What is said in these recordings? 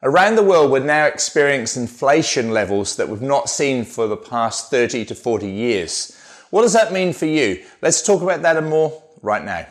Around the world, we're now experiencing inflation levels that we've not seen for the past 30 to 40 years. What does that mean for you? Let's talk about that and more right now.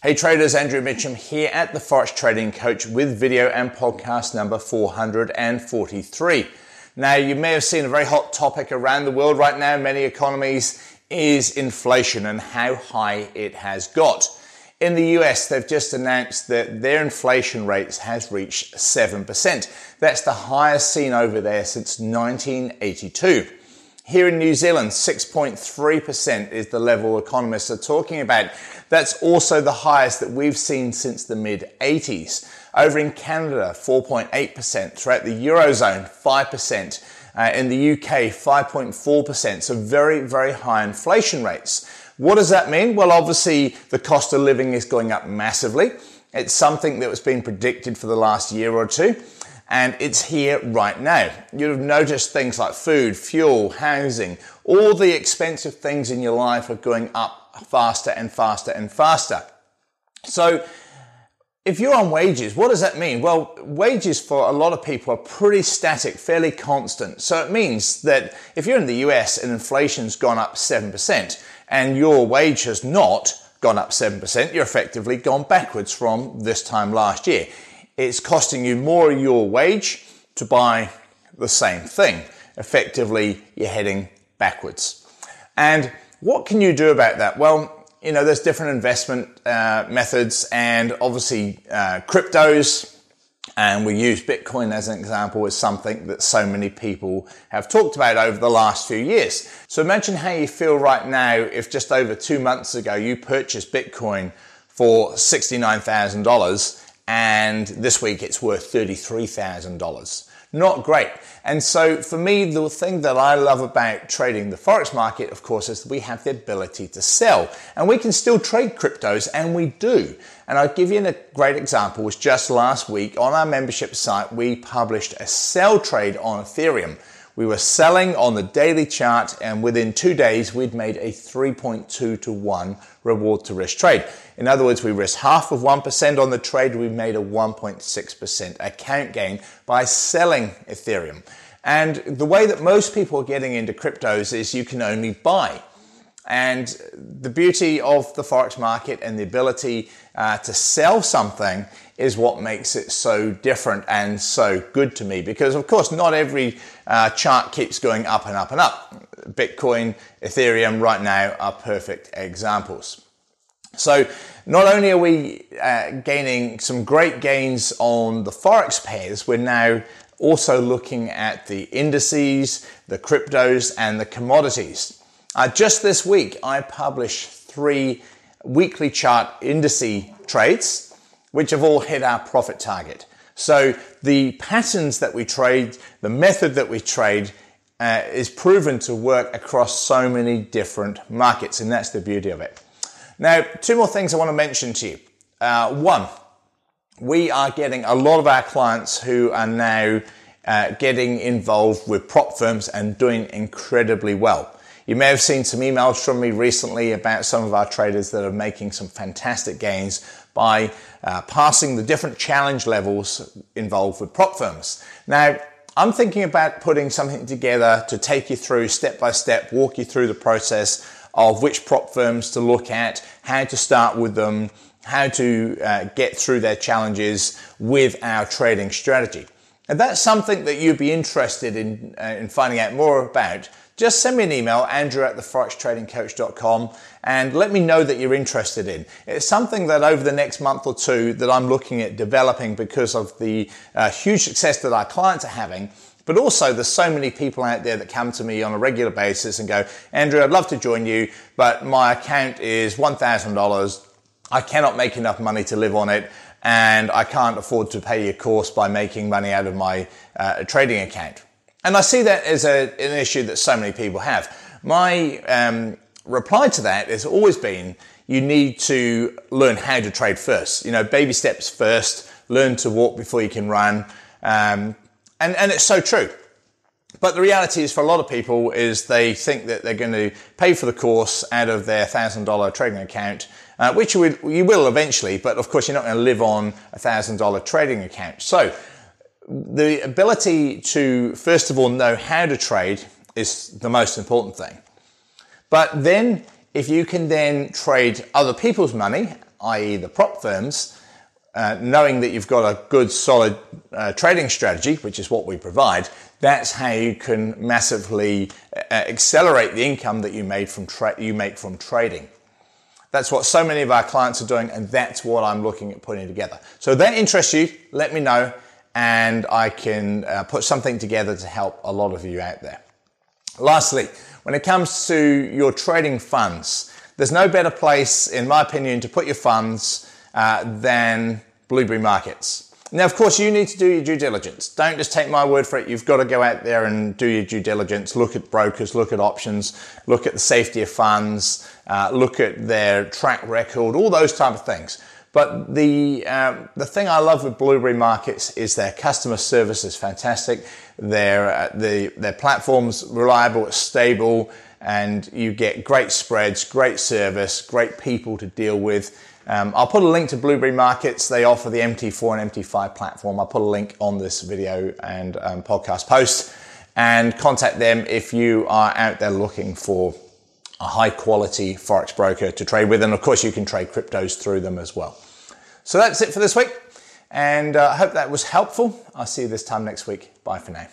Hey traders, Andrew Mitchem here at the Forex Trading Coach with video and podcast number 443. Now, you may have seen a very hot topic around the world right now, many economies, is inflation and how high it has got. In the US, they've just announced that their inflation rates has reached 7%. That's the highest seen over there since 1982. Here in New Zealand, 6.3% is the level economists are talking about. That's also the highest that we've seen since the mid 80s. Over in Canada, 4.8%. Throughout the Eurozone, 5%. Uh, in the UK, 5.4%. So very, very high inflation rates. What does that mean? Well, obviously, the cost of living is going up massively. It's something that was being predicted for the last year or two, and it's here right now. You'd have noticed things like food, fuel, housing, all the expensive things in your life are going up faster and faster and faster. So, if you're on wages, what does that mean? Well, wages for a lot of people are pretty static, fairly constant. So it means that if you're in the US and inflation's gone up 7% and your wage has not gone up 7%, you're effectively gone backwards from this time last year. It's costing you more of your wage to buy the same thing. Effectively, you're heading backwards. And what can you do about that? Well, you know, there's different investment uh, methods and obviously uh, cryptos. And we use Bitcoin as an example as something that so many people have talked about over the last few years. So imagine how you feel right now if just over two months ago you purchased Bitcoin for $69,000 and this week it's worth $33,000. Not great. And so for me, the thing that I love about trading the Forex market, of course, is that we have the ability to sell and we can still trade cryptos and we do. And I'll give you a great example was just last week on our membership site, we published a sell trade on Ethereum. We were selling on the daily chart, and within two days, we'd made a 3.2 to 1 reward to risk trade. In other words, we risked half of 1% on the trade, we made a 1.6% account gain by selling Ethereum. And the way that most people are getting into cryptos is you can only buy. And the beauty of the Forex market and the ability uh, to sell something is what makes it so different and so good to me. Because, of course, not every uh, chart keeps going up and up and up. Bitcoin, Ethereum right now are perfect examples. So, not only are we uh, gaining some great gains on the Forex pairs, we're now also looking at the indices, the cryptos, and the commodities. Uh, just this week, I published three weekly chart indice trades, which have all hit our profit target. So the patterns that we trade, the method that we trade, uh, is proven to work across so many different markets, and that's the beauty of it. Now, two more things I want to mention to you. Uh, one, we are getting a lot of our clients who are now uh, getting involved with prop firms and doing incredibly well. You may have seen some emails from me recently about some of our traders that are making some fantastic gains by uh, passing the different challenge levels involved with prop firms. Now, I'm thinking about putting something together to take you through step by step, walk you through the process of which prop firms to look at, how to start with them, how to uh, get through their challenges with our trading strategy. If that's something that you'd be interested in, uh, in finding out more about, just send me an email, andrew at theforextradingcoach.com, and let me know that you're interested in. It's something that over the next month or two that I'm looking at developing because of the uh, huge success that our clients are having. But also, there's so many people out there that come to me on a regular basis and go, Andrew, I'd love to join you, but my account is $1,000. I cannot make enough money to live on it, and I can't afford to pay your course by making money out of my uh, trading account. And I see that as a, an issue that so many people have. My um, reply to that has always been you need to learn how to trade first. You know, baby steps first, learn to walk before you can run. Um, and, and it's so true. But the reality is for a lot of people is they think that they're going to pay for the course out of their $1,000 trading account, uh, which you will, you will eventually, but of course you're not going to live on a $1,000 trading account. So the ability to, first of all, know how to trade is the most important thing. But then if you can then trade other people's money, i.e. the prop firms, uh, knowing that you've got a good solid uh, trading strategy, which is what we provide, that's how you can massively uh, accelerate the income that you made from tra- you make from trading. That's what so many of our clients are doing, and that's what I'm looking at putting together. So if that interests you, let me know, and I can uh, put something together to help a lot of you out there. Lastly, when it comes to your trading funds, there's no better place, in my opinion, to put your funds uh, than Blueberry Markets. Now, of course, you need to do your due diligence. Don't just take my word for it. You've got to go out there and do your due diligence. Look at brokers, look at options, look at the safety of funds, uh, look at their track record, all those type of things. But the um, the thing I love with Blueberry Markets is their customer service is fantastic. Their uh, the their platform's reliable, it's stable, and you get great spreads, great service, great people to deal with. Um, I'll put a link to Blueberry Markets. They offer the MT4 and MT5 platform. I'll put a link on this video and um, podcast post and contact them if you are out there looking for a high quality Forex broker to trade with. And of course, you can trade cryptos through them as well. So that's it for this week. And uh, I hope that was helpful. I'll see you this time next week. Bye for now.